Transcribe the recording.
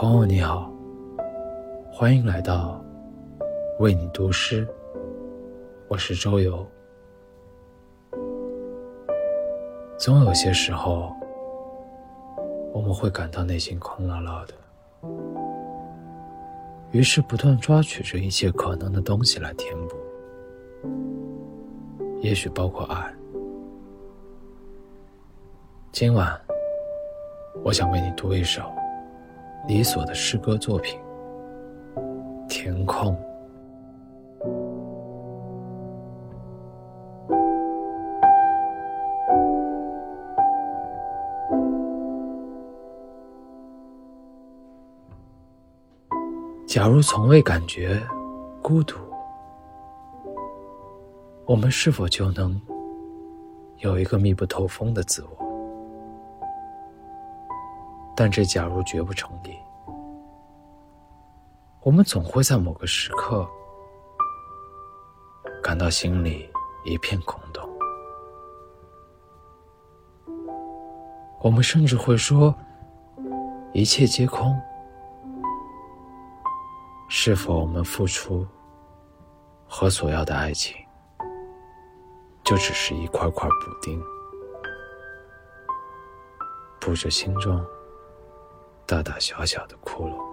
朋友你好欢迎来到为你读诗，我是周游。总有些时候，我们会感到内心空落落的，于是不断抓取着一切可能的东西来填补，也许包括爱。今晚，我想为你读一首李所的诗歌作品。填空。假如从未感觉孤独，我们是否就能有一个密不透风的自我？但这假如绝不成立。我们总会在某个时刻感到心里一片空洞，我们甚至会说一切皆空。是否我们付出和所要的爱情，就只是一块块补丁，补着心中大大小小的窟窿？